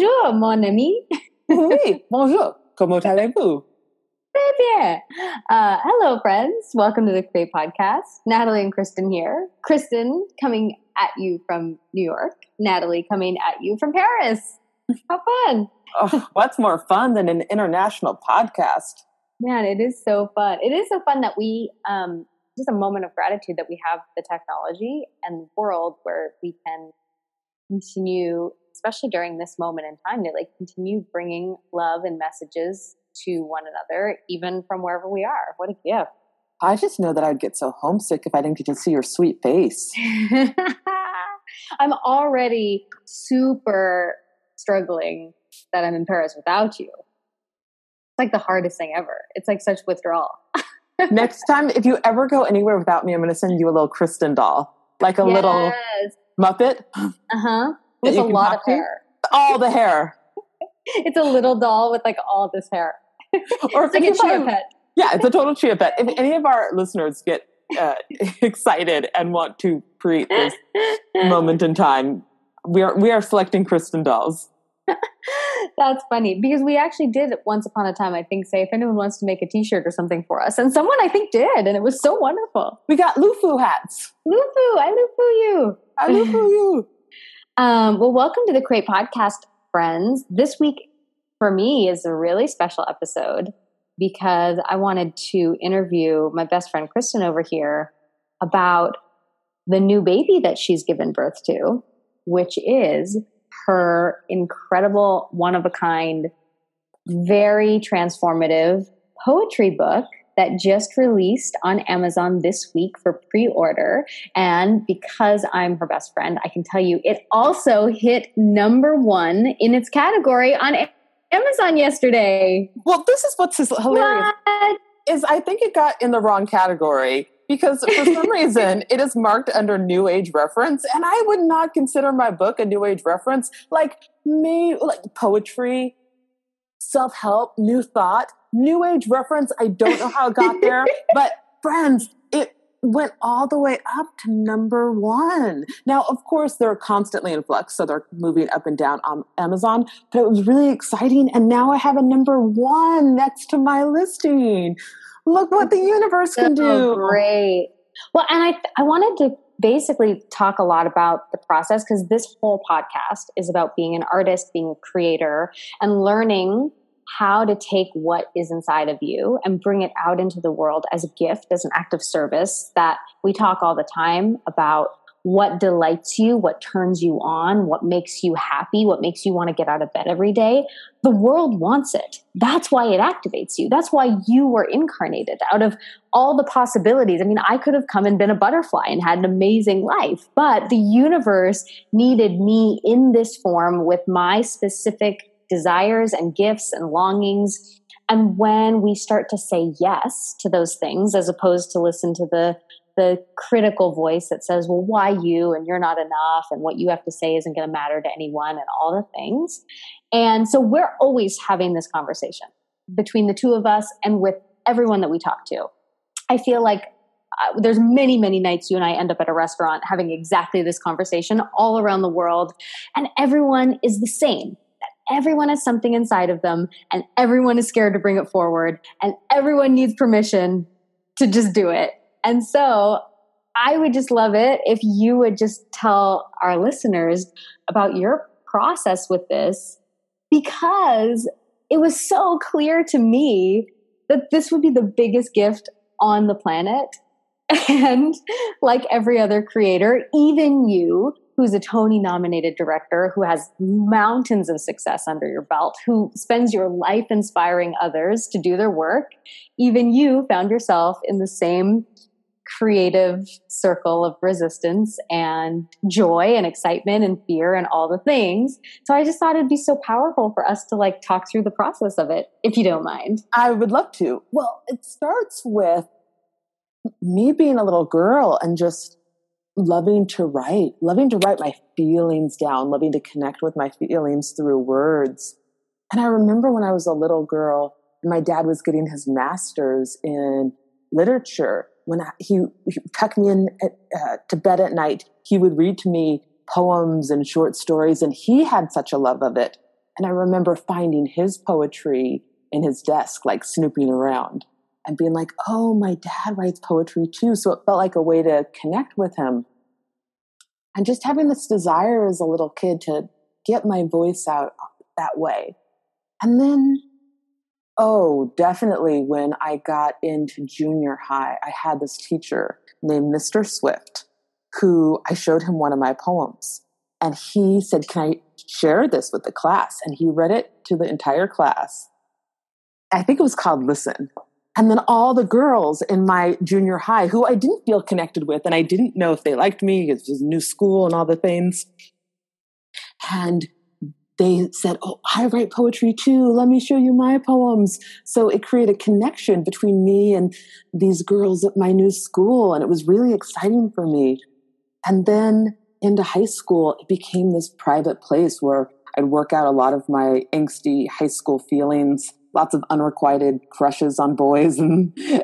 Bonjour, mon ami. oui, bonjour. Comment allez-vous? Très bien. Uh, hello, friends. Welcome to the Create Podcast. Natalie and Kristen here. Kristen coming at you from New York. Natalie coming at you from Paris. How fun. Oh, what's more fun than an international podcast? Man, it is so fun. It is so fun that we, um, just a moment of gratitude that we have the technology and the world where we can continue, especially during this moment in time, to like continue bringing love and messages to one another, even from wherever we are. What a gift. I just know that I'd get so homesick if I didn't get to see your sweet face. I'm already super struggling that I'm in Paris without you. It's like the hardest thing ever. It's like such withdrawal. Next time, if you ever go anywhere without me, I'm going to send you a little Kristen doll, like a yes. little Muppet. Uh huh. With a lot of hair. All the hair. it's a little doll with like all this hair. or it's like a chia pet. Yeah, it's a total chia pet. If any of our listeners get uh, excited and want to create this moment in time, we are we are selecting Kristen dolls. That's funny because we actually did once upon a time, I think, say if anyone wants to make a t shirt or something for us. And someone I think did, and it was so wonderful. We got Lufu hats. Lufu, I Lufu you. I Lufu you. Um, well, welcome to the Create Podcast, friends. This week for me is a really special episode because I wanted to interview my best friend Kristen over here about the new baby that she's given birth to, which is her incredible, one of a kind, very transformative poetry book that just released on Amazon this week for pre order. And because I'm her best friend, I can tell you it also hit number one in its category on Amazon yesterday. Well, this is what's hilarious. What? Is I think it got in the wrong category because for some reason it is marked under new age reference and i would not consider my book a new age reference like me like poetry self-help new thought new age reference i don't know how it got there but friends it went all the way up to number one now of course they're constantly in flux so they're moving up and down on amazon but it was really exciting and now i have a number one next to my listing look what the universe can do. Great. Well, and I I wanted to basically talk a lot about the process because this whole podcast is about being an artist, being a creator, and learning how to take what is inside of you and bring it out into the world as a gift, as an act of service that we talk all the time about what delights you, what turns you on, what makes you happy, what makes you want to get out of bed every day. The world wants it. That's why it activates you. That's why you were incarnated out of all the possibilities. I mean, I could have come and been a butterfly and had an amazing life, but the universe needed me in this form with my specific desires and gifts and longings. And when we start to say yes to those things, as opposed to listen to the the critical voice that says, well, why you and you're not enough and what you have to say isn't going to matter to anyone and all the things. And so we're always having this conversation between the two of us and with everyone that we talk to. I feel like uh, there's many, many nights you and I end up at a restaurant having exactly this conversation all around the world, and everyone is the same. Everyone has something inside of them, and everyone is scared to bring it forward, and everyone needs permission to just do it. And so I would just love it if you would just tell our listeners about your process with this because it was so clear to me that this would be the biggest gift on the planet. And like every other creator, even you, who's a Tony nominated director, who has mountains of success under your belt, who spends your life inspiring others to do their work, even you found yourself in the same creative circle of resistance and joy and excitement and fear and all the things. So I just thought it'd be so powerful for us to like talk through the process of it, if you don't mind. I would love to. Well, it starts with me being a little girl and just loving to write, loving to write my feelings down, loving to connect with my feelings through words. And I remember when I was a little girl, my dad was getting his master's in literature when I, he, he tucked me in at, uh, to bed at night, he would read to me poems and short stories, and he had such a love of it. And I remember finding his poetry in his desk, like snooping around and being like, oh, my dad writes poetry too. So it felt like a way to connect with him. And just having this desire as a little kid to get my voice out that way. And then, oh, definitely when I got into junior high, I had this teacher named Mr. Swift who I showed him one of my poems. And he said, Can I share this with the class? And he read it to the entire class. I think it was called Listen. And then all the girls in my junior high who I didn't feel connected with, and I didn't know if they liked me, it was new school and all the things. And they said, Oh, I write poetry too. Let me show you my poems. So it created a connection between me and these girls at my new school. And it was really exciting for me. And then into high school, it became this private place where I'd work out a lot of my angsty high school feelings, lots of unrequited crushes on boys.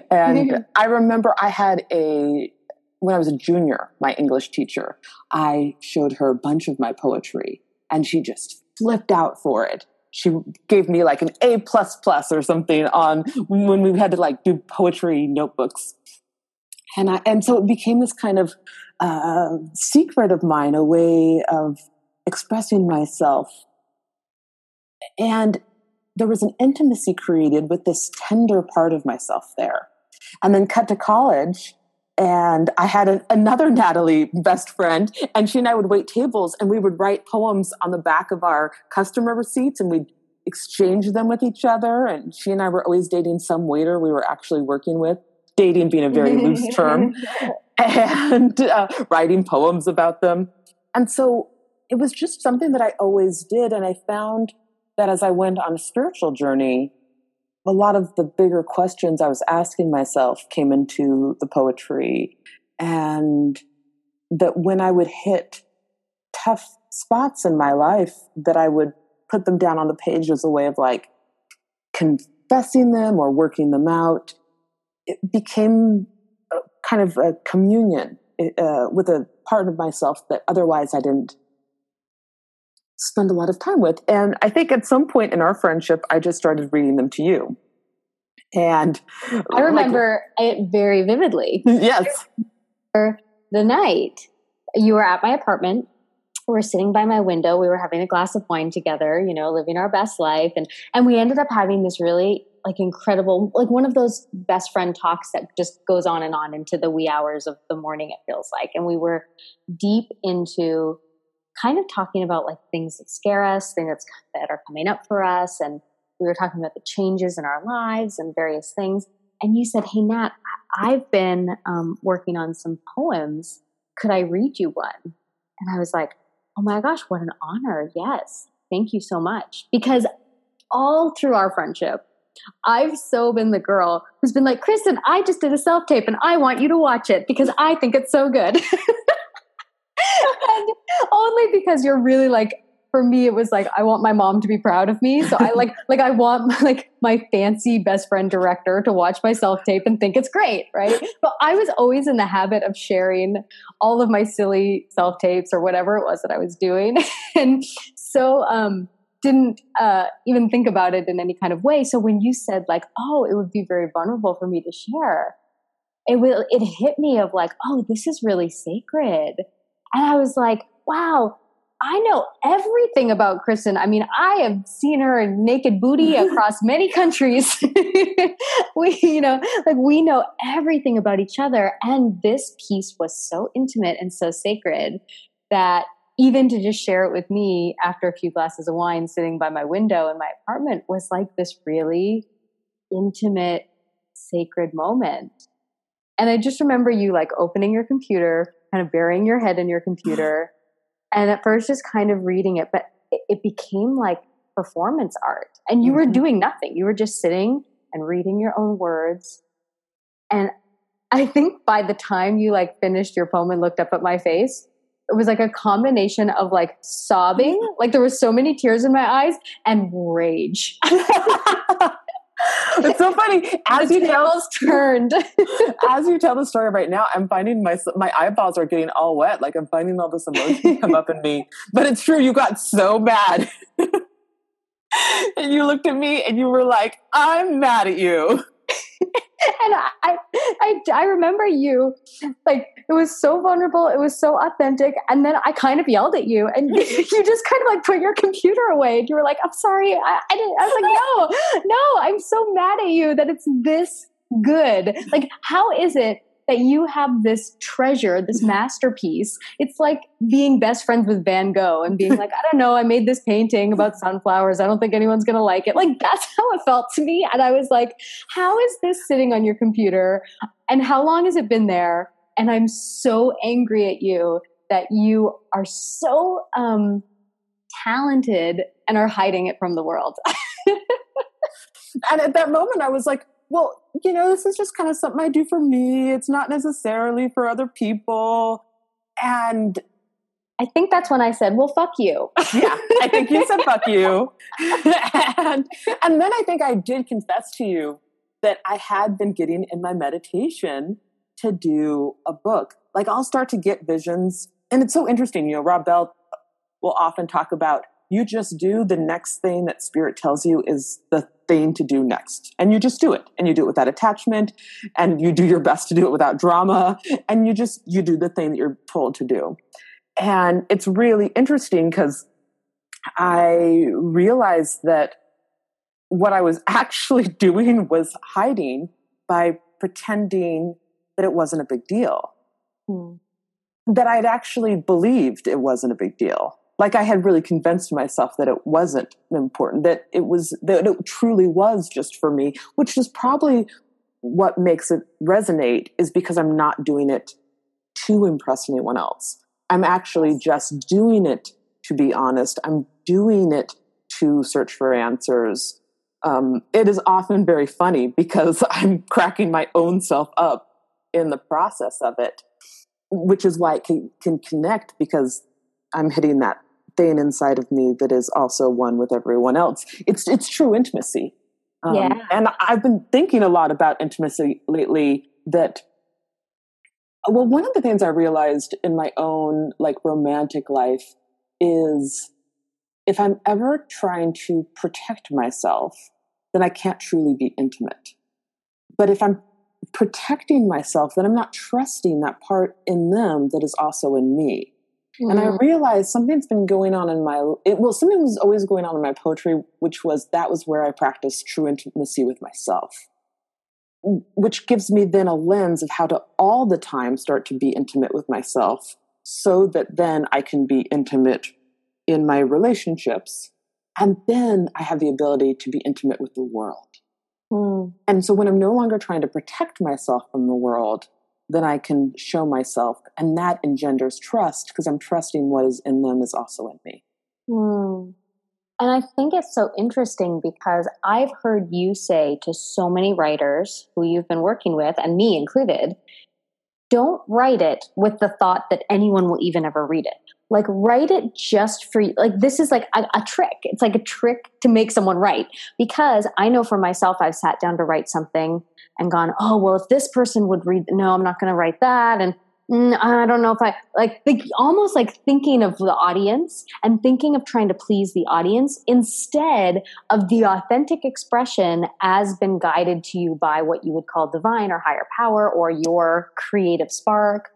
And, and I remember I had a, when I was a junior, my English teacher, I showed her a bunch of my poetry and she just flipped out for it. She gave me like an A plus plus or something on when we had to like do poetry notebooks. And I, and so it became this kind of uh, secret of mine, a way of expressing myself. And there was an intimacy created with this tender part of myself there. And then cut to college, and I had an, another Natalie best friend, and she and I would wait tables and we would write poems on the back of our customer receipts and we'd exchange them with each other. And she and I were always dating some waiter we were actually working with, dating being a very loose term, and uh, writing poems about them. And so it was just something that I always did. And I found that as I went on a spiritual journey, a lot of the bigger questions I was asking myself came into the poetry. And that when I would hit tough spots in my life, that I would put them down on the page as a way of like confessing them or working them out. It became kind of a communion uh, with a part of myself that otherwise I didn't spend a lot of time with. And I think at some point in our friendship, I just started reading them to you. And I remember like, it very vividly. Yes. The night you were at my apartment, we were sitting by my window, we were having a glass of wine together, you know, living our best life. And, and we ended up having this really like incredible, like one of those best friend talks that just goes on and on into the wee hours of the morning, it feels like. And we were deep into kind of talking about like things that scare us, things that are coming up for us. And we were talking about the changes in our lives and various things. And you said, Hey, Nat, I've been um, working on some poems. Could I read you one? And I was like, Oh my gosh, what an honor. Yes. Thank you so much. Because all through our friendship, I've so been the girl who's been like, Kristen, I just did a self tape and I want you to watch it because I think it's so good. and only because you're really like for me it was like i want my mom to be proud of me. So i like like i want like my fancy best friend director to watch my self tape and think it's great right? But i was always in the habit of sharing all of my silly self tapes or whatever it was that i was doing. And so um didn't uh, even think about it in any kind of way. So when you said like oh it would be very vulnerable for me to share it will it hit me of like oh this is really sacred and i was like wow I know everything about Kristen. I mean, I have seen her naked booty across many countries. we, you know, like we know everything about each other. And this piece was so intimate and so sacred that even to just share it with me after a few glasses of wine sitting by my window in my apartment was like this really intimate, sacred moment. And I just remember you like opening your computer, kind of burying your head in your computer and at first just kind of reading it but it, it became like performance art. And you mm-hmm. were doing nothing. You were just sitting and reading your own words. And i think by the time you like finished your poem and looked up at my face it was like a combination of like sobbing like there was so many tears in my eyes and rage it's so funny. As you tell turned. As you tell the story right now i'm finding my my eyeballs are getting all wet. Like i'm finding all this emotion come up in me. But it's true you got so mad, and you looked at me and you were like, I'm mad at you. and I, I, I remember you like it was so vulnerable it was so authentic and then i kind of yelled at you and you just kind of like put your computer away and you were like i'm sorry i, I didn't i was like no no i'm so mad at you that it's this good. Like how is it that you have this treasure, this masterpiece. It's like being best friends with Van Gogh and being like, I don't know, I made this painting about sunflowers. I don't think anyone's going to like it. Like, that's how it felt to me. And I was like, how is this sitting on your computer? And how long has it been there? And I'm so angry at you that you are so um, talented and are hiding it from the world. and at that moment, I was like, well, you know, this is just kind of something I do for me. It's not necessarily for other people. And I think that's when I said, well, fuck you. yeah, I think you said fuck you. and, and then I think I did confess to you that I had been getting in my meditation to do a book. Like I'll start to get visions. And it's so interesting. You know, Rob Bell will often talk about you just do the next thing that spirit tells you is the thing to do next. And you just do it. And you do it without attachment. And you do your best to do it without drama. And you just, you do the thing that you're told to do. And it's really interesting because I realized that what I was actually doing was hiding by pretending that it wasn't a big deal. Hmm. That I'd actually believed it wasn't a big deal like I had really convinced myself that it wasn't important, that it was, that it truly was just for me, which is probably what makes it resonate is because I'm not doing it to impress anyone else. I'm actually just doing it to be honest. I'm doing it to search for answers. Um, it is often very funny because I'm cracking my own self up in the process of it, which is why it can, can connect because I'm hitting that thing inside of me that is also one with everyone else. It's it's true intimacy. Um, yeah. And I've been thinking a lot about intimacy lately. That well, one of the things I realized in my own like romantic life is if I'm ever trying to protect myself, then I can't truly be intimate. But if I'm protecting myself, then I'm not trusting that part in them that is also in me. Mm-hmm. And I realized something's been going on in my it well something was always going on in my poetry, which was that was where I practiced true intimacy with myself. Which gives me then a lens of how to all the time start to be intimate with myself so that then I can be intimate in my relationships. And then I have the ability to be intimate with the world. Mm. And so when I'm no longer trying to protect myself from the world, then I can show myself. And that engenders trust because I'm trusting what is in them is also in me. Mm. And I think it's so interesting because I've heard you say to so many writers who you've been working with, and me included, don't write it with the thought that anyone will even ever read it. Like, write it just for you. Like, this is like a, a trick. It's like a trick to make someone write. Because I know for myself, I've sat down to write something and gone, oh, well, if this person would read, no, I'm not going to write that. And mm, I don't know if I like think, almost like thinking of the audience and thinking of trying to please the audience instead of the authentic expression as been guided to you by what you would call divine or higher power or your creative spark.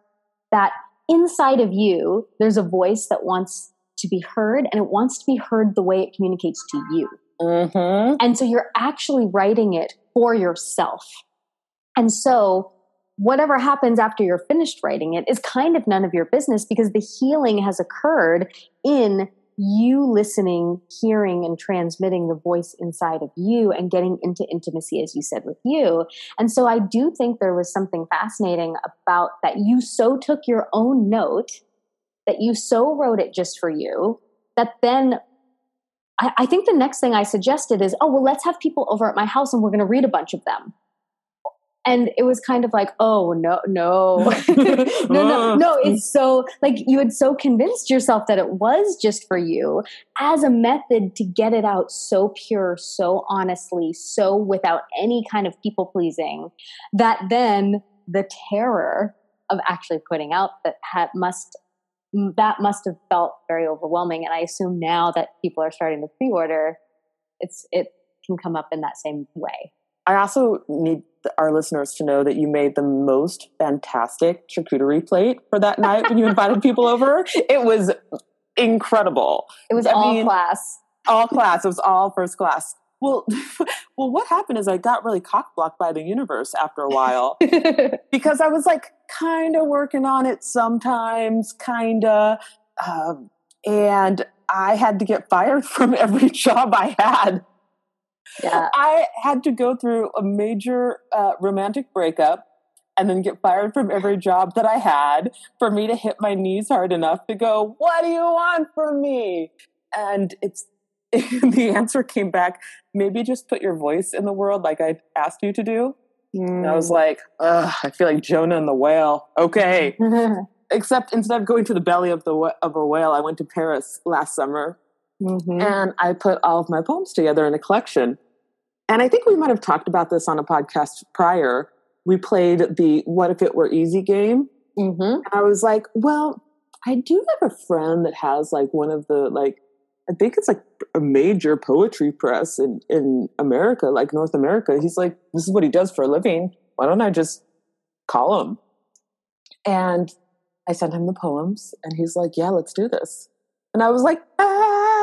That inside of you, there's a voice that wants to be heard and it wants to be heard the way it communicates to you. Mm-hmm. And so you're actually writing it for yourself. And so, whatever happens after you're finished writing it is kind of none of your business because the healing has occurred in you listening, hearing, and transmitting the voice inside of you and getting into intimacy, as you said, with you. And so I do think there was something fascinating about that you so took your own note, that you so wrote it just for you, that then I, I think the next thing I suggested is, oh, well, let's have people over at my house and we're going to read a bunch of them and it was kind of like oh no no no no no it's so like you had so convinced yourself that it was just for you as a method to get it out so pure so honestly so without any kind of people pleasing that then the terror of actually putting out that had, must that must have felt very overwhelming and i assume now that people are starting to pre-order it's it can come up in that same way. I also need our listeners to know that you made the most fantastic charcuterie plate for that night when you invited people over. It was incredible. It was I all mean, class. All class. It was all first class. Well, well, what happened is I got really cockblocked by the universe after a while because I was like kind of working on it sometimes, kind of, um, and I had to get fired from every job I had. Yeah. I had to go through a major uh, romantic breakup and then get fired from every job that I had for me to hit my knees hard enough to go, What do you want from me? And it's the answer came back, maybe just put your voice in the world like I asked you to do. Mm. I was hmm. like, I feel like Jonah and the whale. Okay. Except instead of going to the belly of the of a whale, I went to Paris last summer, mm-hmm. and I put all of my poems together in a collection. And I think we might have talked about this on a podcast prior. We played the "What if it were easy" game, mm-hmm. and I was like, well, I do have a friend that has like one of the like I think it's like a major poetry press in, in America, like North America. He's like, this is what he does for a living. Why don't I just call him? And I sent him the poems, and he's like, yeah, let's do this. And I was like, ah!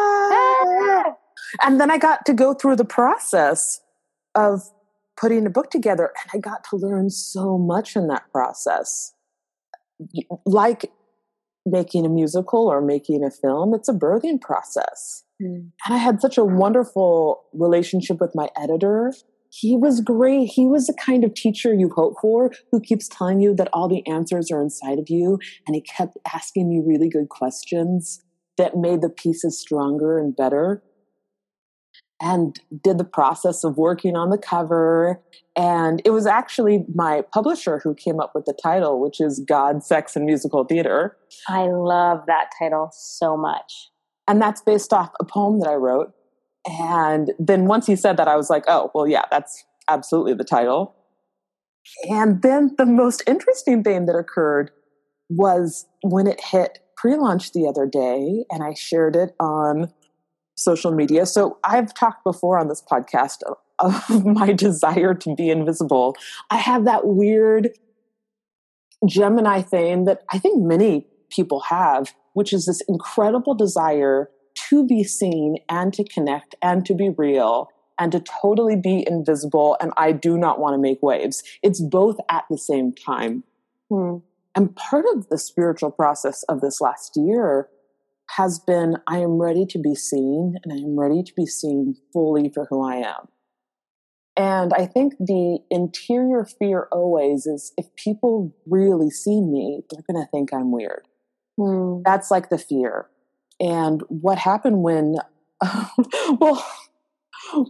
And then I got to go through the process of putting a book together, and I got to learn so much in that process. Like making a musical or making a film, it's a birthing process. Mm. And I had such a wonderful relationship with my editor. He was great. He was the kind of teacher you hope for who keeps telling you that all the answers are inside of you. And he kept asking me really good questions that made the pieces stronger and better and did the process of working on the cover. And it was actually my publisher who came up with the title, which is God, Sex, and Musical Theater. I love that title so much. And that's based off a poem that I wrote. And then once he said that, I was like, oh, well, yeah, that's absolutely the title. And then the most interesting thing that occurred was when it hit pre launch the other day, and I shared it on social media. So I've talked before on this podcast of my desire to be invisible. I have that weird Gemini thing that I think many people have, which is this incredible desire to be seen and to connect and to be real and to totally be invisible. And I do not want to make waves. It's both at the same time. Hmm. And part of the spiritual process of this last year has been I am ready to be seen and I am ready to be seen fully for who I am. And I think the interior fear always is if people really see me, they're going to think I'm weird. Mm. That's like the fear. And what happened when, well,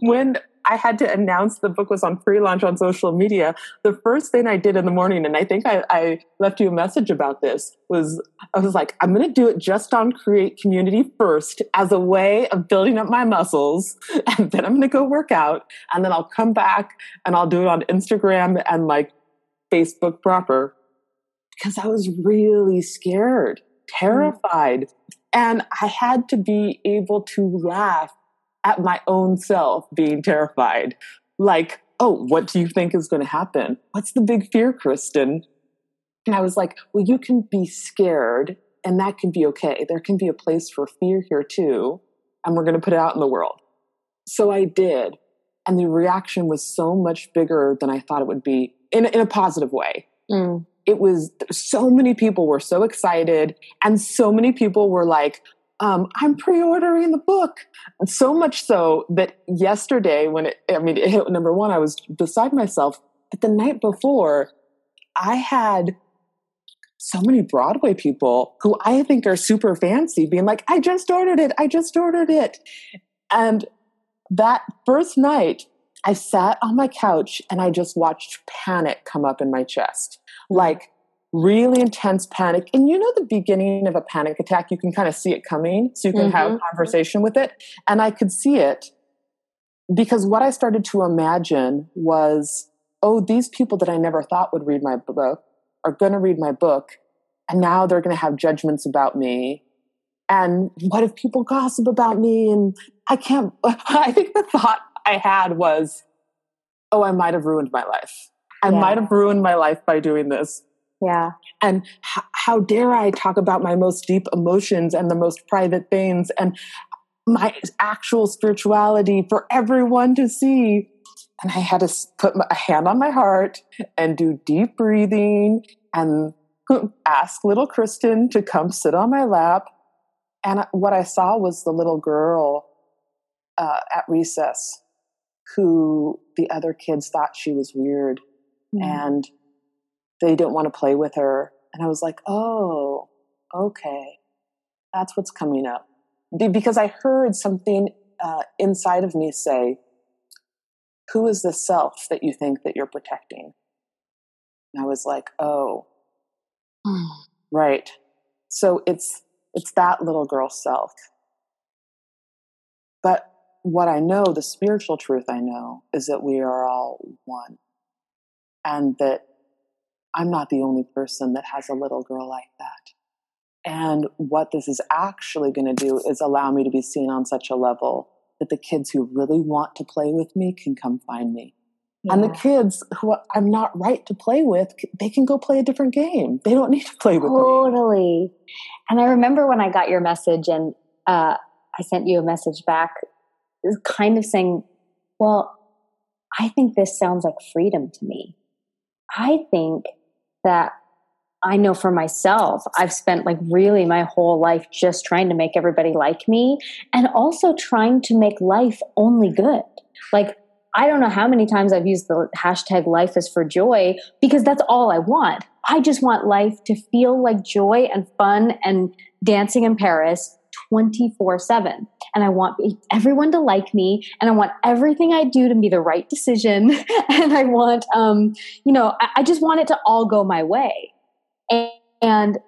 when I had to announce the book was on pre launch on social media. The first thing I did in the morning, and I think I, I left you a message about this, was I was like, I'm going to do it just on Create Community first as a way of building up my muscles. And then I'm going to go work out. And then I'll come back and I'll do it on Instagram and like Facebook proper because I was really scared, terrified. Mm. And I had to be able to laugh at my own self being terrified. Like, oh, what do you think is going to happen? What's the big fear, Kristen? And I was like, well, you can be scared and that can be okay. There can be a place for fear here too. And we're going to put it out in the world. So I did. And the reaction was so much bigger than I thought it would be in, in a positive way. Mm. It was so many people were so excited, and so many people were like, um, I'm pre-ordering the book. So much so that yesterday, when it, I mean, it hit number one, I was beside myself. But the night before, I had so many Broadway people who I think are super fancy being like, I just ordered it. I just ordered it. And that first night, I sat on my couch and I just watched panic come up in my chest. Like, really intense panic. And you know, the beginning of a panic attack, you can kind of see it coming. So you can mm-hmm. have a conversation with it. And I could see it because what I started to imagine was, oh, these people that I never thought would read my book are going to read my book. And now they're going to have judgments about me. And what if people gossip about me? And I can't, I think the thought I had was, oh, I might have ruined my life. I yeah. might have ruined my life by doing this. Yeah. And h- how dare I talk about my most deep emotions and the most private things and my actual spirituality for everyone to see? And I had to put a hand on my heart and do deep breathing and ask little Kristen to come sit on my lap. And what I saw was the little girl uh, at recess who the other kids thought she was weird mm. and they didn't want to play with her. And I was like, oh, okay, that's what's coming up. Because I heard something uh, inside of me say, who is the self that you think that you're protecting? And I was like, oh, right. So it's it's that little girl self. But what I know, the spiritual truth I know, is that we are all one. And that I'm not the only person that has a little girl like that. And what this is actually going to do is allow me to be seen on such a level that the kids who really want to play with me can come find me. Yeah. And the kids who I'm not right to play with, they can go play a different game. They don't need to play with totally. me. Totally. And I remember when I got your message and uh, I sent you a message back, kind of saying, Well, I think this sounds like freedom to me. I think that I know for myself, I've spent like really my whole life just trying to make everybody like me and also trying to make life only good. Like, I don't know how many times I've used the hashtag life is for joy because that's all I want. I just want life to feel like joy and fun and dancing in Paris 24 7. And I want everyone to like me and I want everything I do to be the right decision. and I want, um, you know, I, I just want it to all go my way. And, and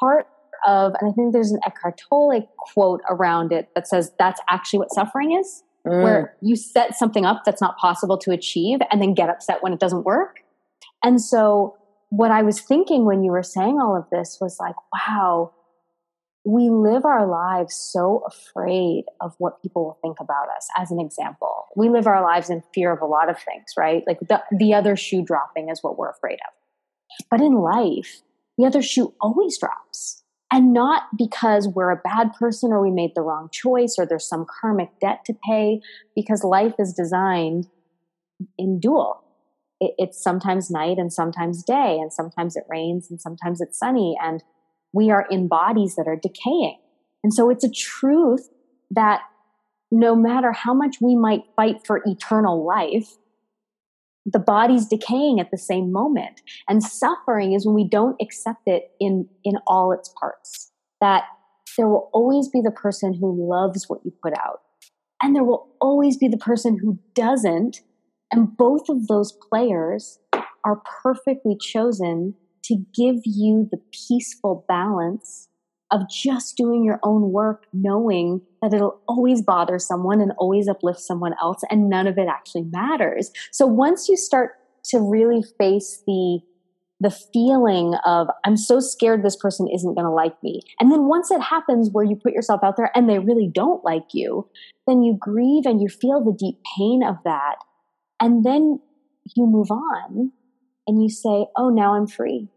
part of, and I think there's an Eckhart Tolle quote around it that says that's actually what suffering is, mm. where you set something up that's not possible to achieve and then get upset when it doesn't work. And so, what I was thinking when you were saying all of this was like, wow, we live our lives so afraid of what people will think about us as an example. We live our lives in fear of a lot of things right? Like the, the other shoe dropping is what we're afraid of. But in life the other shoe always drops. And not because we're a bad person or we made the wrong choice or there's some karmic debt to pay because life is designed in dual. It, it's sometimes night and sometimes day and sometimes it rains and sometimes it's sunny and we are in bodies that are decaying. And so it's a truth that no matter how much we might fight for eternal life, the body's decaying at the same moment. And suffering is when we don't accept it in, in all its parts. That there will always be the person who loves what you put out. And there will always be the person who doesn't. And both of those players are perfectly chosen to give you the peaceful balance of just doing your own work, knowing that it'll always bother someone and always uplift someone else, and none of it actually matters. So once you start to really face the the feeling of I'm so scared this person isn't going to like me. And then once it happens where you put yourself out there and they really don't like you, then you grieve and you feel the deep pain of that. And then you move on and you say, "Oh, now I'm free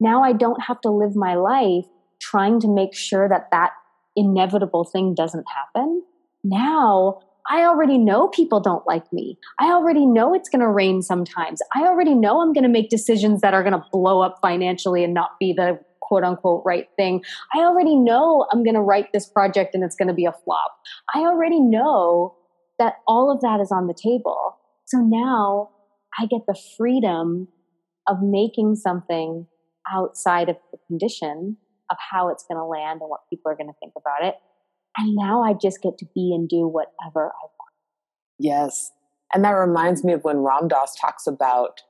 now I don't have to live my life trying to make sure that that inevitable thing doesn't happen. Now I already know people don't like me. I already know it's going to rain sometimes. I already know I'm going to make decisions that are going to blow up financially and not be the quote unquote right thing. I already know I'm going to write this project and it's going to be a flop. I already know that all of that is on the table. So now I get the freedom of making something outside of the condition of how it's going to land and what people are going to think about it. And now I just get to be and do whatever I want. Yes. And that reminds me of when Ram Dass talks about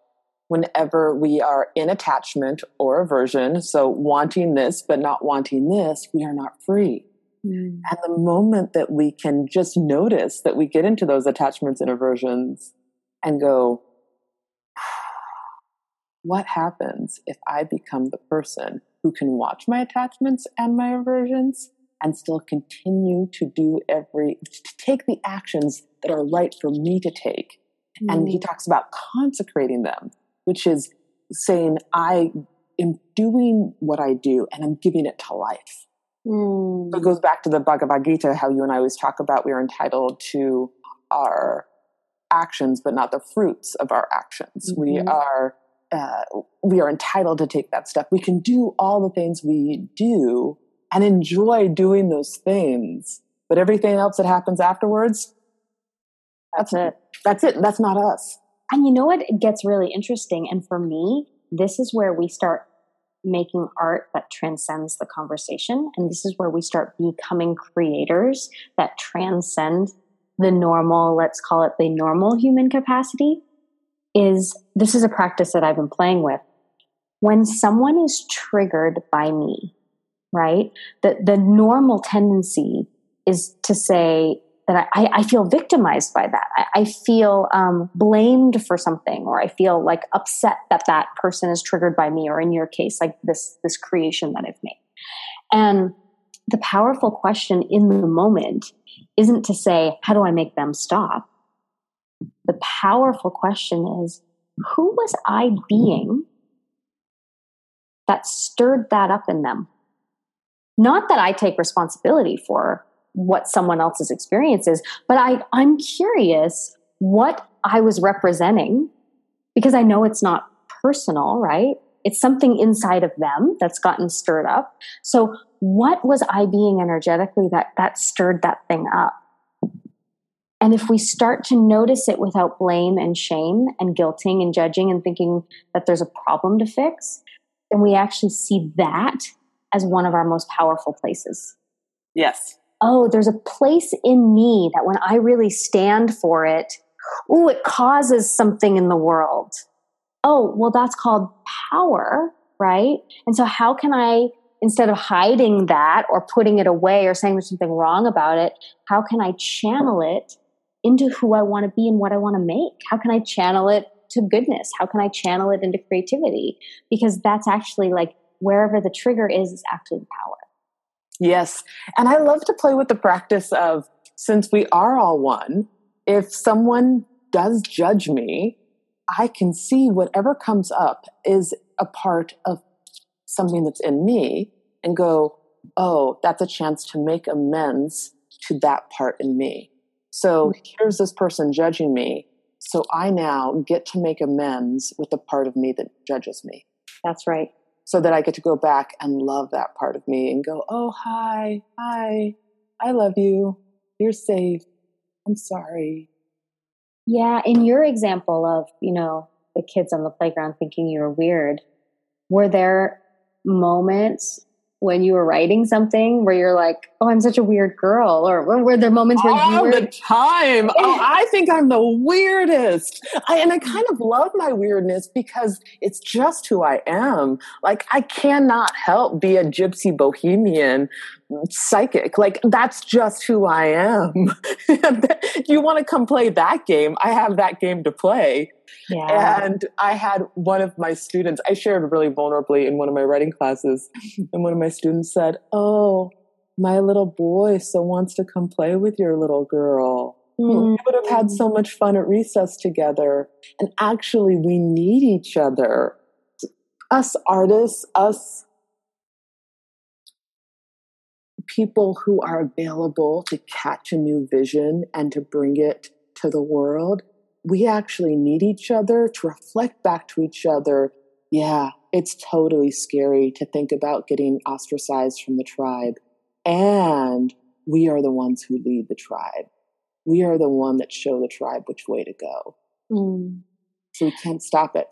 whenever we are in attachment or aversion, so wanting this but not wanting this, we are not free. Mm. And the moment that we can just notice that we get into those attachments and aversions and go, what happens if I become the person who can watch my attachments and my aversions and still continue to do every, to take the actions that are right for me to take. Mm. And he mm. talks about consecrating them, which is saying, I am doing what I do and I'm giving it to life. Mm. So it goes back to the Bhagavad Gita, how you and I always talk about we are entitled to our actions, but not the fruits of our actions. Mm-hmm. We are uh, we are entitled to take that step. We can do all the things we do and enjoy doing those things, but everything else that happens afterwards, that's, that's it. That's it. That's not us. And you know what? It gets really interesting. And for me, this is where we start making art that transcends the conversation. And this is where we start becoming creators that transcend the normal, let's call it the normal human capacity. Is this is a practice that I've been playing with. When someone is triggered by me, right? The, the normal tendency is to say, that I, I feel victimized by that. I, I feel um, blamed for something, or I feel like upset that that person is triggered by me, or in your case, like this this creation that I've made. And the powerful question in the moment isn't to say, "How do I make them stop?" The powerful question is, "Who was I being that stirred that up in them?" Not that I take responsibility for what someone else's experience is, but I, I'm curious what I was representing because I know it's not personal, right? It's something inside of them that's gotten stirred up. So what was I being energetically that that stirred that thing up? And if we start to notice it without blame and shame and guilting and judging and thinking that there's a problem to fix, then we actually see that as one of our most powerful places. Yes oh, there's a place in me that when I really stand for it, oh, it causes something in the world. Oh, well, that's called power, right? And so, how can I, instead of hiding that or putting it away or saying there's something wrong about it, how can I channel it into who I want to be and what I want to make? How can I channel it to goodness? How can I channel it into creativity? Because that's actually like wherever the trigger is, is actually the power. Yes. And I love to play with the practice of since we are all one, if someone does judge me, I can see whatever comes up is a part of something that's in me and go, oh, that's a chance to make amends to that part in me. So hmm. here's this person judging me. So I now get to make amends with the part of me that judges me. That's right so that I get to go back and love that part of me and go, oh, hi, hi, I love you. You're safe. I'm sorry. Yeah. In your example of, you know, the kids on the playground thinking you were weird, were there moments when you were writing something where you're like, "Oh, I'm such a weird girl," or were there moments where all you were the time? oh, I think I'm the weirdest, I, and I kind of love my weirdness because it's just who I am. Like I cannot help be a gypsy bohemian psychic. Like that's just who I am. you want to come play that game? I have that game to play. Yeah. And I had one of my students, I shared really vulnerably in one of my writing classes, and one of my students said, Oh, my little boy so wants to come play with your little girl. Mm. We would have had so much fun at recess together. And actually, we need each other. Us artists, us people who are available to catch a new vision and to bring it to the world we actually need each other to reflect back to each other. Yeah, it's totally scary to think about getting ostracized from the tribe. And we are the ones who lead the tribe. We are the one that show the tribe which way to go. Mm. So we can't stop it.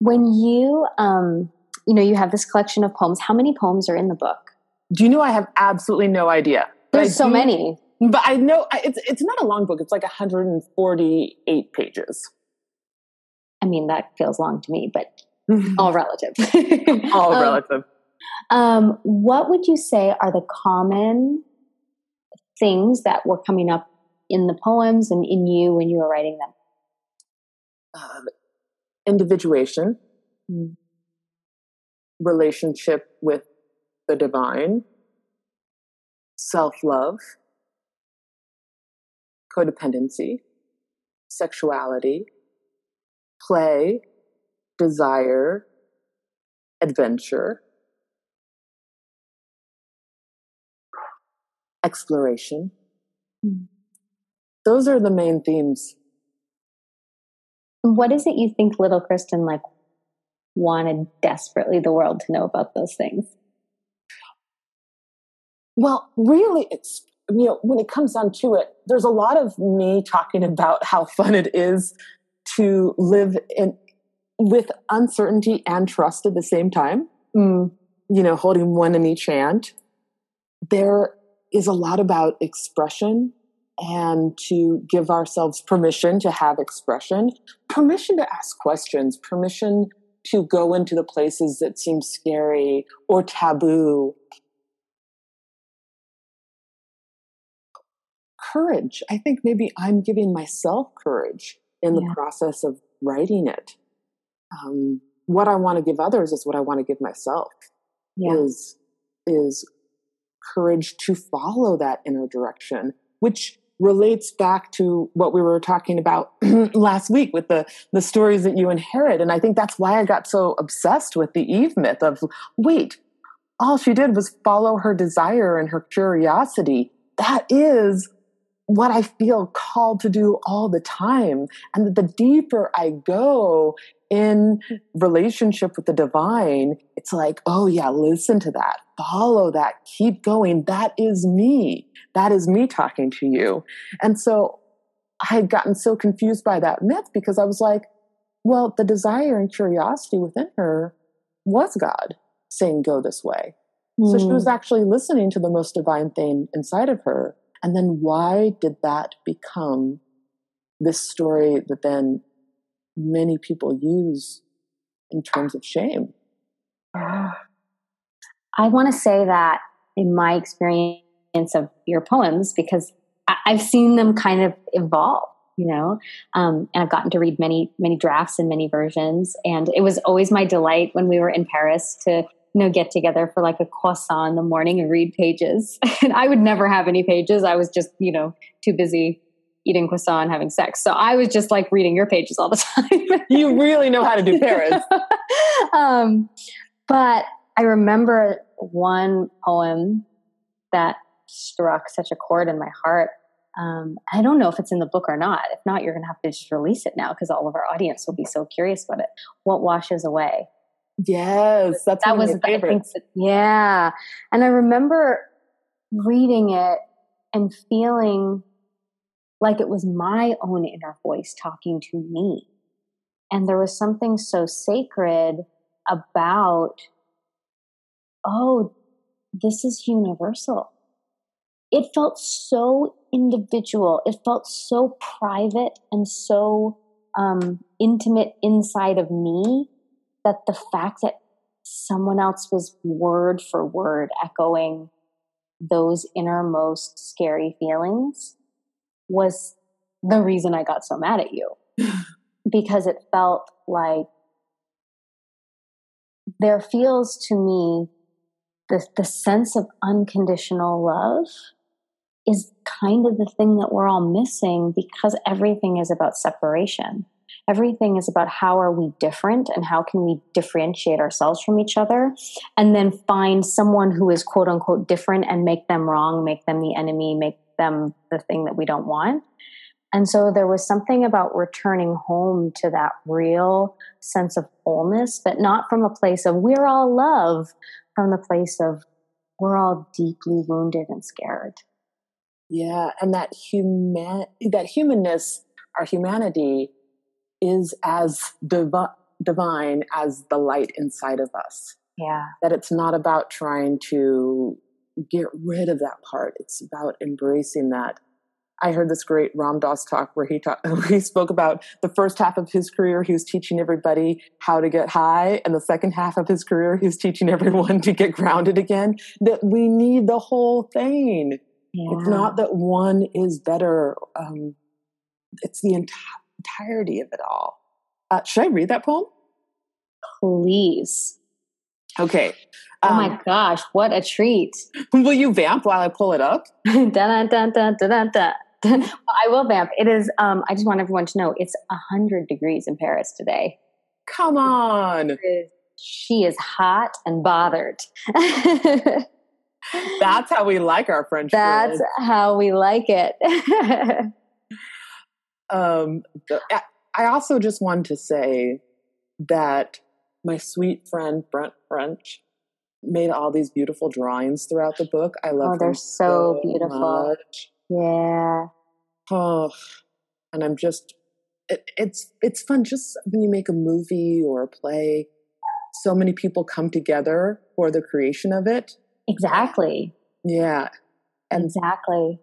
When you, um, you know, you have this collection of poems. How many poems are in the book? Do you know? I have absolutely no idea. There's so many but I know it's it's not a long book. It's like 148 pages. I mean, that feels long to me, but all relative. all um, relative. Um, what would you say are the common things that were coming up in the poems and in you when you were writing them? Um, individuation, mm. relationship with the divine, self love, codependency, sexuality, play, desire, adventure, exploration. Those are the main themes. What is it you think little Kristin like wanted desperately the world to know about those things? Well, really, it's you know when it comes down to it, there's a lot of me talking about how fun it is to live in with uncertainty and trust at the same time. Mm. You know, holding one in each hand. There is a lot about expression and to give ourselves permission to have expression, permission to ask questions, permission to go into the places that seem scary or taboo. Courage. I think maybe I'm giving myself courage in the yeah. process of writing it. Um, what I want to give others is what I want to give myself. Yeah. Is is courage to follow that inner direction, which relates back to what we were talking about last week with the the stories that you inherit and i think that's why i got so obsessed with the eve myth of wait all she did was follow her desire and her curiosity that is what I feel called to do all the time. And that the deeper I go in relationship with the divine, it's like, oh yeah, listen to that, follow that, keep going. That is me. That is me talking to you. And so I had gotten so confused by that myth because I was like, well, the desire and curiosity within her was God saying, go this way. Mm. So she was hmm. actually listening to the most divine thing inside of her. And then why did that become this story that then many people use in terms of shame? I want to say that in my experience of your poems, because I've seen them kind of evolve, you know, um, and I've gotten to read many, many drafts and many versions. And it was always my delight when we were in Paris to you know, get together for like a croissant in the morning and read pages. and I would never have any pages. I was just, you know, too busy eating croissant and having sex. So I was just like reading your pages all the time. you really know how to do Paris. um, but I remember one poem that struck such a chord in my heart. Um, I don't know if it's in the book or not. If not, you're going to have to just release it now because all of our audience will be so curious about it. What washes away? Yes, that's that was my favorites. That, yeah, and I remember reading it and feeling like it was my own inner voice talking to me, and there was something so sacred about, oh, this is universal. It felt so individual. It felt so private and so um, intimate inside of me that the fact that someone else was word for word echoing those innermost scary feelings was the reason I got so mad at you. because it felt like there feels to me the, the sense of unconditional love is kind of the thing that we're all missing because everything is about separation everything is about how are we different and how can we differentiate ourselves from each other and then find someone who is quote unquote different and make them wrong make them the enemy make them the thing that we don't want. And so there was something about returning home to that real sense of wholeness but not from a place of we're all love from the place of we're all deeply wounded and scared. Yeah and that human that humanness our humanity is as divi- divine as the light inside of us. Yeah. That it's not about trying to get rid of that part. It's about embracing that. I heard this great Ram Dass talk where he talk, he spoke about the first half of his career he was teaching everybody how to get high and the second half of his career he was teaching everyone to get grounded again that we need the whole thing. Yeah. It's not that one is better um, it's the entire entirety of it all. Uh, should I read that poem? Please. Okay. Oh um, my gosh, what a treat. Will you vamp while I pull it up? dun, dun, dun, dun, dun, dun. I will vamp. It is, um, I just want everyone to know it's 100 degrees in Paris today. Come on. She is hot and bothered. That's how we like our French. That's how we like it. Um, I also just wanted to say that my sweet friend Brent French made all these beautiful drawings throughout the book. I love. Oh, they're so, so beautiful. Much. Yeah. Oh, and I'm just. It, it's it's fun just when you make a movie or a play. So many people come together for the creation of it, Exactly. Yeah. And exactly.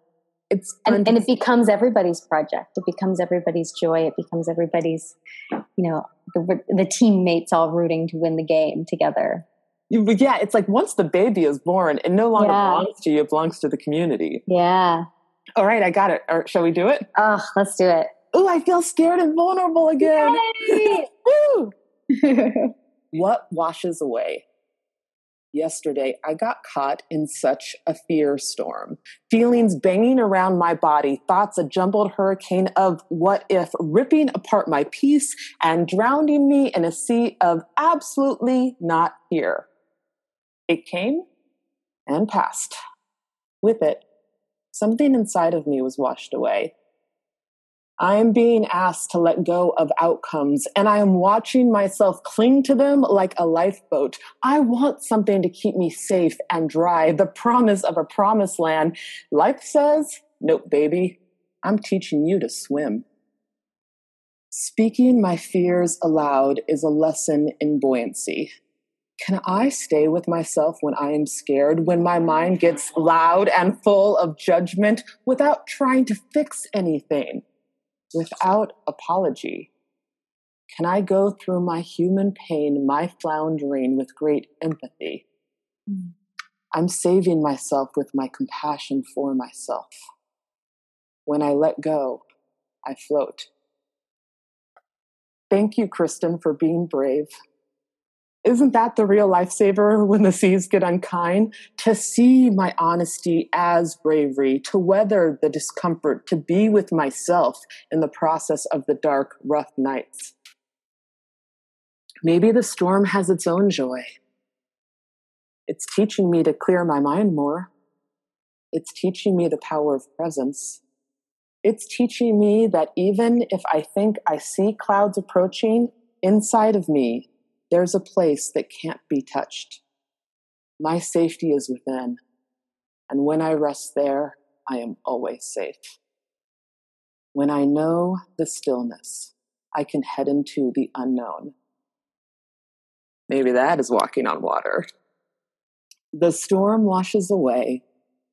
It's and, and it becomes everybody's project. It becomes everybody's joy. It becomes everybody's, you know, the, the teammates all rooting to win the game together. Yeah, it's like once the baby is born, it no longer yeah. belongs to you; it belongs to the community. Yeah. All right, I got it. Or shall we do it? Oh, let's do it. Oh, I feel scared and vulnerable again. what washes away? Yesterday, I got caught in such a fear storm. Feelings banging around my body, thoughts a jumbled hurricane of what if ripping apart my peace and drowning me in a sea of absolutely not here. It came and passed. With it, something inside of me was washed away. I am being asked to let go of outcomes and I am watching myself cling to them like a lifeboat. I want something to keep me safe and dry, the promise of a promised land. Life says, nope, baby, I'm teaching you to swim. Speaking my fears aloud is a lesson in buoyancy. Can I stay with myself when I am scared, when my mind gets loud and full of judgment without trying to fix anything? Without apology? Can I go through my human pain, my floundering with great empathy? Mm. I'm saving myself with my compassion for myself. When I let go, I float. Thank you, Kristin, for being brave. Isn't that the real lifesaver when the seas get unkind? To see my honesty as bravery, to weather the discomfort, to be with myself in the process of the dark, rough nights. Maybe the storm has its own joy. It's teaching me to clear my mind more. It's teaching me the power of presence. It's teaching me that even if I think I see clouds approaching, inside of me there's a place that can't be touched. My safety is within, and when I rest there, I am always safe. When I know the stillness, I can head into the unknown. Maybe that is walking on water. The storm washes away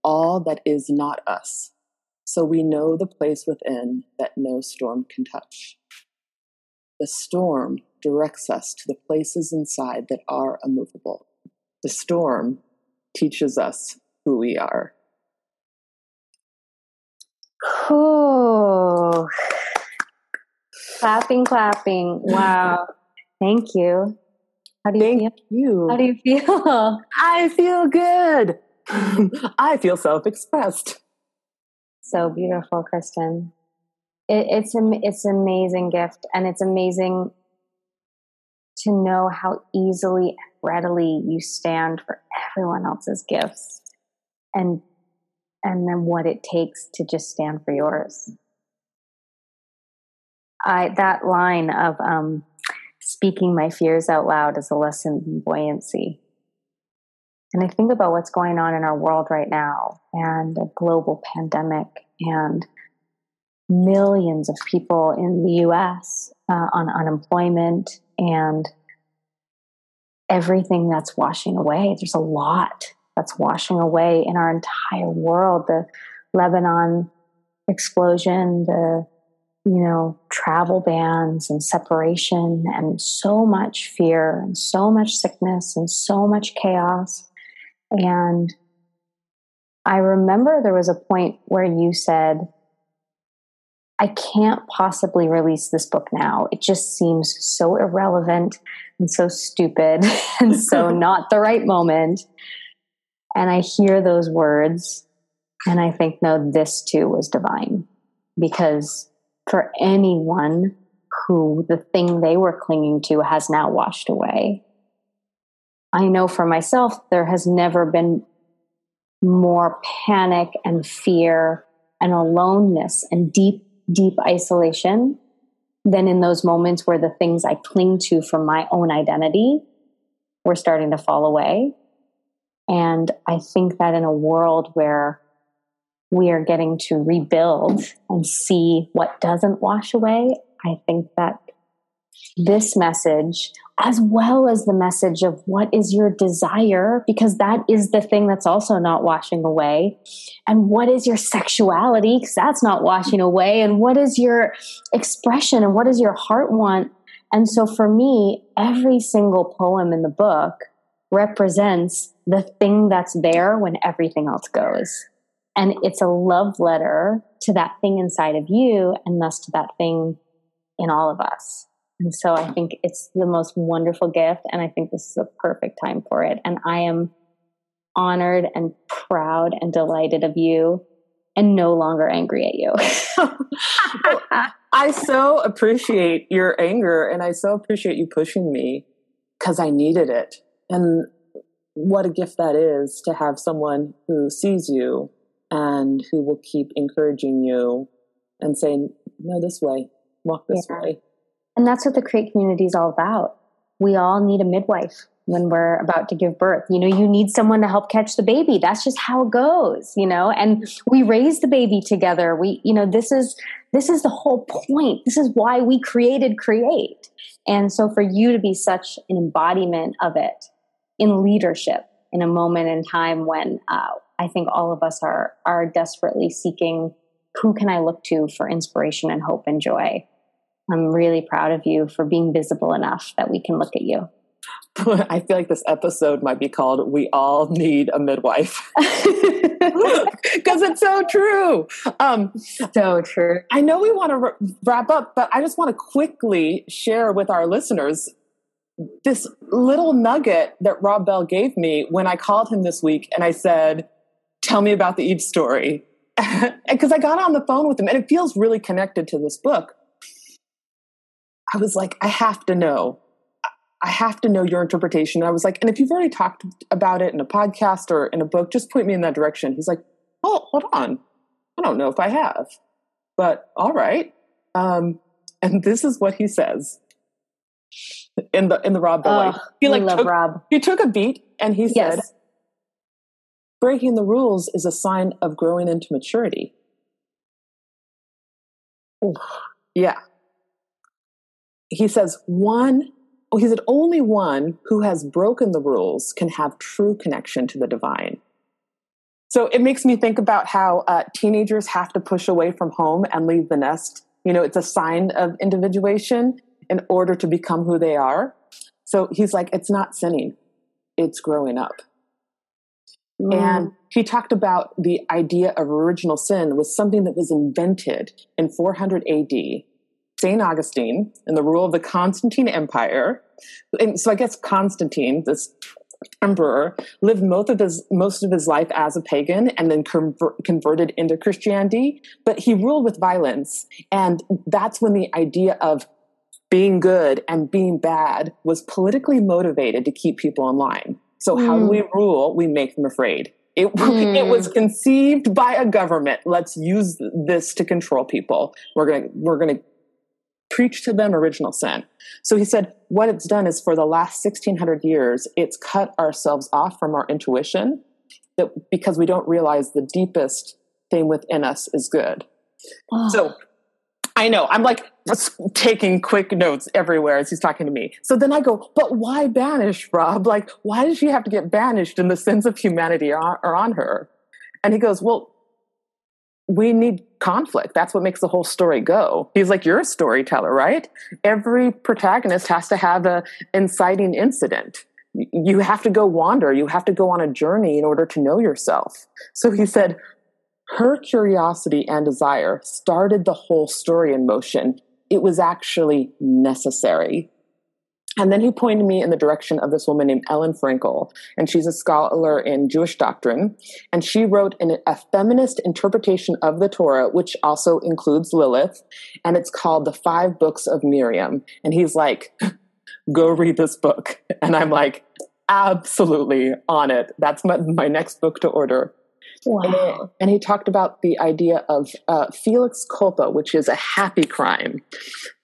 all that is not us, so we know the place within that no storm can touch. The storm directs us to the places inside that are immovable. The storm teaches us who we are. Oh, clapping, clapping. Wow. Thank you. How do you Thank feel? You. How do you feel? I feel good. I feel self expressed. So beautiful, Kristin. It, it's a, it's an amazing gift, and it's amazing to know how easily and readily you stand for everyone else's gifts and and then what it takes to just stand for yours. I that line of um, speaking my fears out loud is a lesson in buoyancy. And i think about what's going on in our world right now and a global pandemic and millions of people in the us uh, on unemployment and everything that's washing away. There's a lot that's washing away in our entire world. The Lebanon explosion, the you know, travel bans and separation and so much fear and so much sickness and so much chaos. And I remember there was a point where you said, I can't possibly release this book now. It just seems so irrelevant. and so stupid and so not the right moment. And I hear those words and I think, no, this too was divine. Because for anyone who the thing they were clinging to has now washed away, I know for myself, there has never been more panic and fear and aloneness and deep, deep isolation then in those moments where the things I cling to for my own identity were starting to fall away. And I think that in a world where we are getting to rebuild and see what doesn't wash away, I think that this message, as well as the message of what is your desire, because that is the thing that's also not washing away. And what is your sexuality, because that's not washing away. And what is your expression and what does your heart want? And so for me, every single poem in the book represents the thing that's there when everything else goes. And it's a love letter to that thing inside of you and thus to that thing in all of us. And so I think it's the most wonderful gift. And I think this is a perfect time for it. And I am honored and proud and delighted of you and no longer angry at you. I so appreciate your anger and I so appreciate you pushing me because I needed it. And what a gift that is to have someone who sees you and who will keep encouraging you and saying, no, this way, walk this yeah. way. And that's what the Create community is all about. We all need a midwife when we're about to give birth. You know, you need someone to help catch the baby. That's just how it goes, you know, and we raise the baby together. We, you know, this is, this is the whole point. This is why we created Create. And so for you to be such an embodiment of it in leadership in a moment in time when uh, I think all of us are, are desperately seeking who can I look to for inspiration and hope and joy? I'm really proud of you for being visible enough that we can look at you. I feel like this episode might be called We All Need a Midwife. Because it's so true. Um, so true. I know we want to wrap up, but I just want to quickly share with our listeners this little nugget that Rob Bell gave me when I called him this week and I said, Tell me about the Eve story. Because I got on the phone with him and it feels really connected to this book. I was like, I have to know. I have to know your interpretation. And I was like, and if you've already talked about it in a podcast or in a book, just point me in that direction. He's like, oh, hold on. I don't know if I have, but all right. Um, and this is what he says in the in the Rob Bell oh, He like love took, Rob. He took a beat and he said, "Breaking the rules is a sign of growing into maturity." Ooh, yeah, he says one oh, he said only one who has broken the rules can have true connection to the divine. So it makes me think about how uh, teenagers have to push away from home and leave the nest. You know it's a sign of individuation in order to become who they are. So he's like it's not sinning. It's growing up. Mm. and he talked about the idea of original sin was something that was invented in 400 AD St. Augustine in the rule of the Constantine Empire. And so I guess Constantine, this emperor, lived most of his most of his life as a pagan and then conver- converted into Christianity. But he ruled with violence, and that's when the idea of being good and being bad was politically motivated to keep people in line. So mm. how do we hmm. rule? We make them afraid. It, mm. it was conceived by a government. Let's use this to control people. We're gonna we're gonna preach to them original sin. So he said, what it's done is for the last 1600 years, it's cut ourselves off from our intuition that because we don't realize the deepest thing within us is good. Oh. So I know I'm like taking quick notes everywhere as he's talking to me. So then I go, but why banish Rob? Like, why does she have to get banished and the sins of humanity are, are on her? And he goes, well, we need conflict. That's what makes the whole story go. He's like, you're a storyteller, right? Every protagonist has to have a inciting incident. You have to go wander. You have to go on a journey in order to know yourself. So he said, her curiosity and desire started the whole story in motion. It was actually necessary. And then he pointed me in the direction of this woman named Ellen Frankel, and she's a scholar in Jewish doctrine. And she wrote an, a feminist interpretation of the Torah, which also includes Lilith, and it's called The Five Books of Miriam. And he's like, go read this book. And I'm like, absolutely on it. That's my, my next book to order. Wow. And, he talked about the idea of uh, felix culpa, which is a happy crime.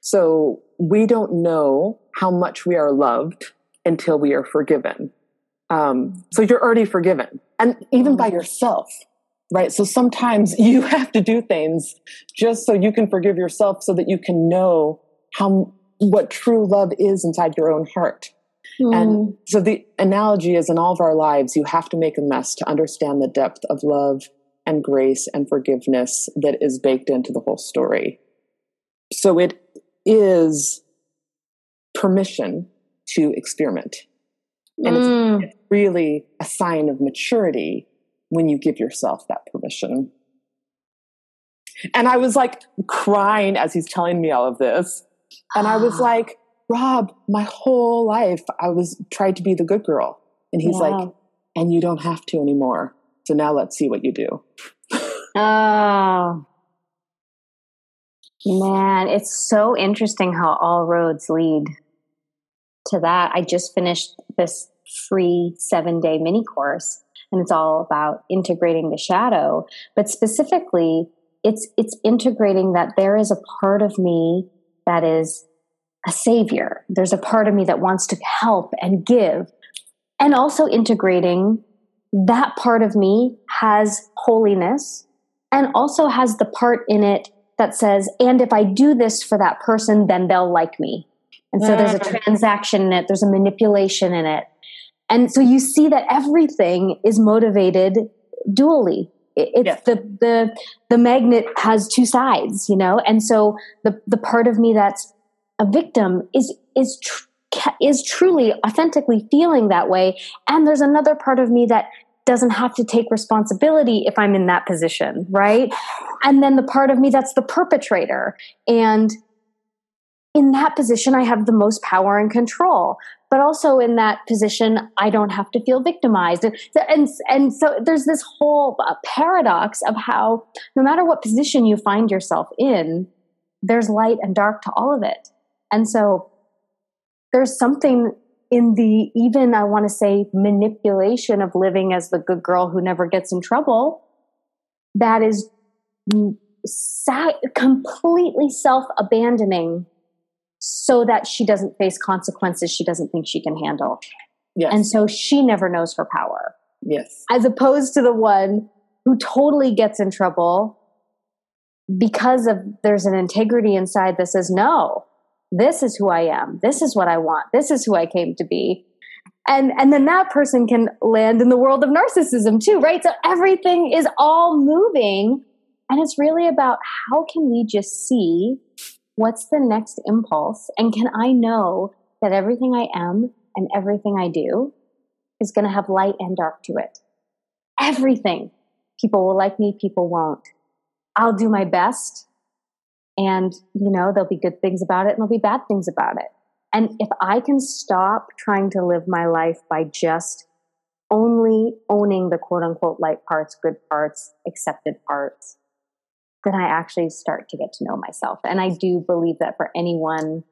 So we don't know how much we are loved until we are forgiven. Um, so you're already forgiven, and even by mm. yourself, right? So sometimes you have to do things just so you can forgive yourself, so that you can know how what true love is inside your own heart. Mm. And so the analogy is in all of our lives, you have to make a mess to understand the depth of love and grace and forgiveness that is baked into the whole story. So it is permission to experiment. And mm. it's, it's really a sign of maturity when you give yourself that permission. And I was like crying as he's telling me all of this. And I was like, Rob, my whole life I was tried to be the good girl. And he's like, and you don't have to anymore. So now let's see what you do. oh. Man, it's so interesting how all roads lead to that. I just finished this free seven day mini course and it's all about integrating the shadow, but specifically it's, it's integrating that there is a part of me that is a savior. There's a part of me that wants to help and give. And also integrating that part of me has holiness and also has the part in it that says, and if I do this for that person, then they'll like me. And so there's a transaction in it, there's a manipulation in it. And so you see that everything is motivated dually. It's yeah. the the the magnet has two sides, you know, and so the the part of me that's a victim is is tr- is truly authentically feeling that way and there's another part of me that doesn't have to take responsibility if I'm in that position, right? And then the part of me that's the perpetrator. And in that position, I have the most power and control. But also in that position, I don't have to feel victimized. And, and and so there's this whole uh, paradox of how no matter what position you find yourself in, there's light and dark to all of it. And so there's something in the even, I want to say, manipulation of living as the good girl who never gets in trouble that is completely self abandoning so that she doesn't face consequences she doesn't think she can handle. Yes. And so she never knows her power. Yes. As opposed to the one who totally gets in trouble because of there's an integrity inside that says, no, this is who I am. This is what I want. This is who I came to be. And, and then that person can land in the world of narcissism too, right? So everything is all moving. And it's really about how can we just see what's the next impulse? And can I know that everything I am and everything I do is going to have light and dark to it? Everything. People will like me, people won't. I'll do my best and, you know, there'll be good things about it and there'll be bad things about it. And if I can stop trying to live my life by just only owning the quote unquote light parts, good parts, accepted parts, then I actually start to get to know myself. And I do believe that for anyone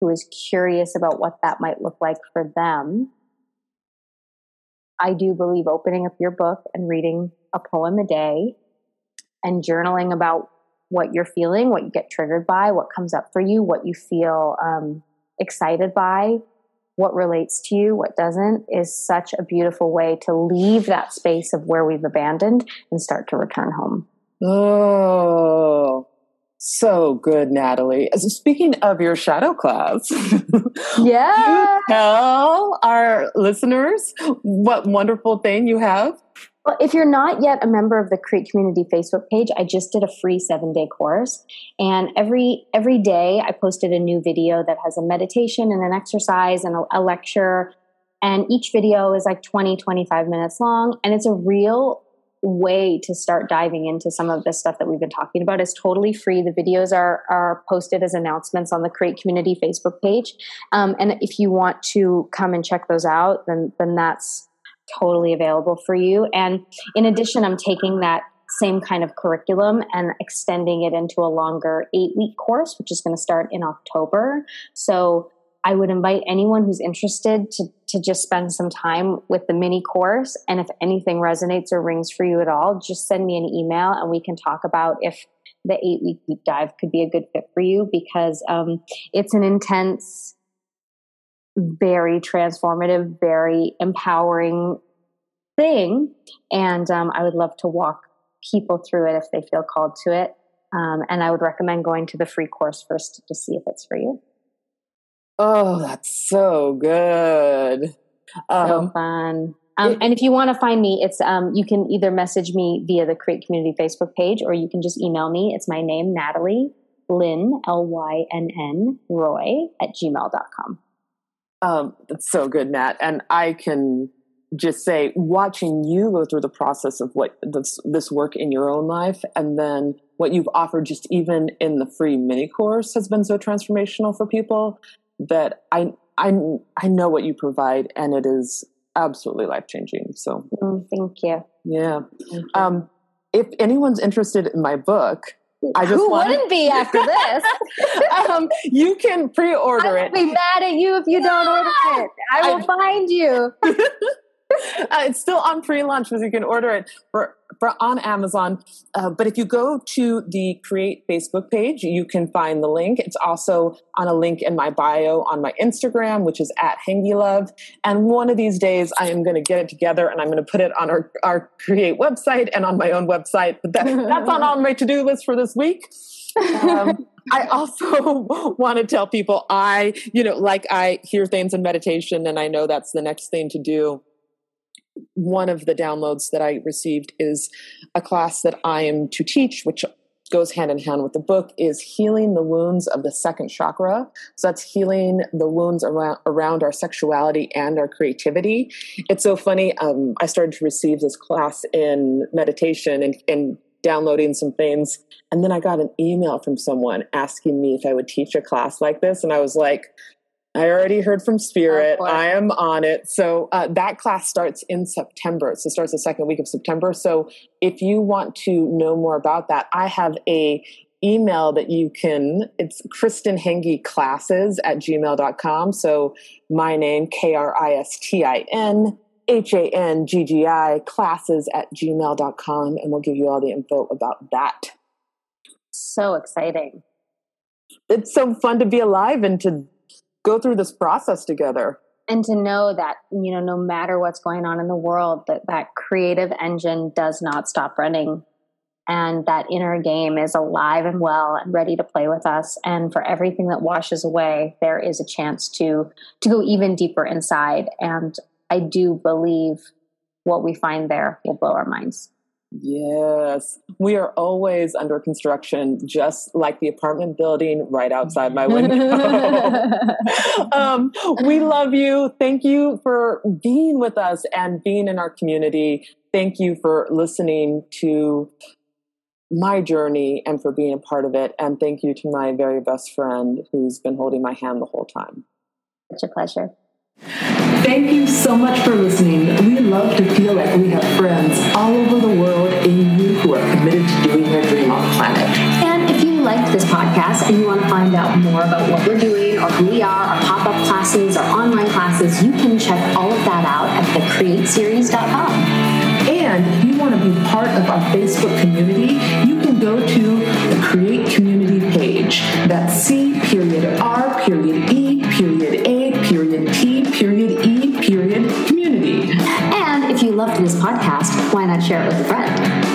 who is curious about what that might look like for them, I do believe opening up your book and reading a poem a day and journaling about what you're feeling, what you get triggered by, what comes up for you, what you feel um, excited by, what relates to you, what doesn't, is such a beautiful way to leave that space of where we've abandoned and start to return home. Oh, so good, Natalie. Speaking of your shadow class, yeah, tell our listeners what wonderful thing you have. Well, if you're not yet a member of the Create Community Facebook page, I just did a free seven day course. And every every day I posted a new video that has a meditation and an exercise and a, a lecture. And each video is like 20, 25 minutes long. And it's a real way to start diving into some of this stuff that we've been talking about is totally free. The videos are are posted as announcements on the Create Community Facebook page, um, and if you want to come and check those out, then then that's totally available for you. And in addition, I'm taking that same kind of curriculum and extending it into a longer eight week course, which is going to start in October. So I would invite anyone who's interested to, to just spend some time with the mini course. And if anything resonates or rings for you at all, just send me an email and we can talk about if the eight week deep dive could be a good fit for you because um, it's an intense, very transformative, very empowering thing. And um, I would love to walk people through it if they feel called to it. Um, and I would recommend going to the free course first to see if it's for you. Oh, that's so good. Um, so fun. Um, it, and if you want to find me, it's um, you can either message me via the Create Community Facebook page or you can just email me. It's my name, Natalie Lynn, L Y N N, Roy at gmail.com. Um, that's so good, Nat. And I can just say, watching you go through the process of what this, this work in your own life and then what you've offered just even in the free mini course has been so transformational for people that I I I know what you provide, and it is absolutely life changing. So mm, thank you. Yeah. Thank you. Um, if anyone's interested in my book, I just who wanna, wouldn't be after this? um, you can pre-order it. I'll be mad at you if you don't order it. I will I, find you. uh, it's still on pre-launch because you can order it for, for on Amazon. Uh, but if you go to the Create Facebook page, you can find the link. It's also on a link in my bio on my Instagram, which is at Love. And one of these days, I am going to get it together and I'm going to put it on our, our Create website and on my own website. But that, that's on, on my to-do list for this week. Um, I also want to tell people I, you know, like I hear things in meditation and I know that's the next thing to do one of the downloads that I received is a class that I am to teach, which goes hand in hand with the book is healing the wounds of the second chakra. So that's healing the wounds around, around our sexuality and our creativity. It's so funny um, i started to receive this class in meditation and, and downloading some things and then i got an email from someone asking me if i would teach a class like this and i was like I already heard from Spirit. I am on it. So uh, that class starts in September. So it starts the second week of September. So if you want to know more about that, I have a email that you can, it's Kristin Hanggi classes at gmail.com. So my name, K-R-I-S-T-I-N, H-A-N-G-G-I classes at gmail.com. And we'll give you all the info about that. So exciting. It's so fun to be alive and to go through this process together. And to know that you know no matter what's going on in the world that that creative engine does not stop running. And that inner game is alive and well and ready to play with us. And for everything that washes away there is a chance to to go even deeper inside. And i do believe what we find there will blow our minds Yes, we are always under construction, just like the apartment building right outside my window. um, we love you. Thank you for being with us and being in our community. Thank you for listening to my journey and for being a part of it. And thank you to my very best friend who's been holding my hand the whole time. Such a pleasure. Thank you so much for listening. We love to feel like we have friends all over the world in you who are committed to doing their dream on the planet. And if you liked this podcast and you want to find out more about what we're doing or who we are, our pop up classes, our online classes, you can check all of that out at thecreateseries.com. And if you want to be part of our Facebook community, you can go to the Create Community page. That's C period R period E period A period T period E period community. And if you loved this podcast, why not share it with a friend?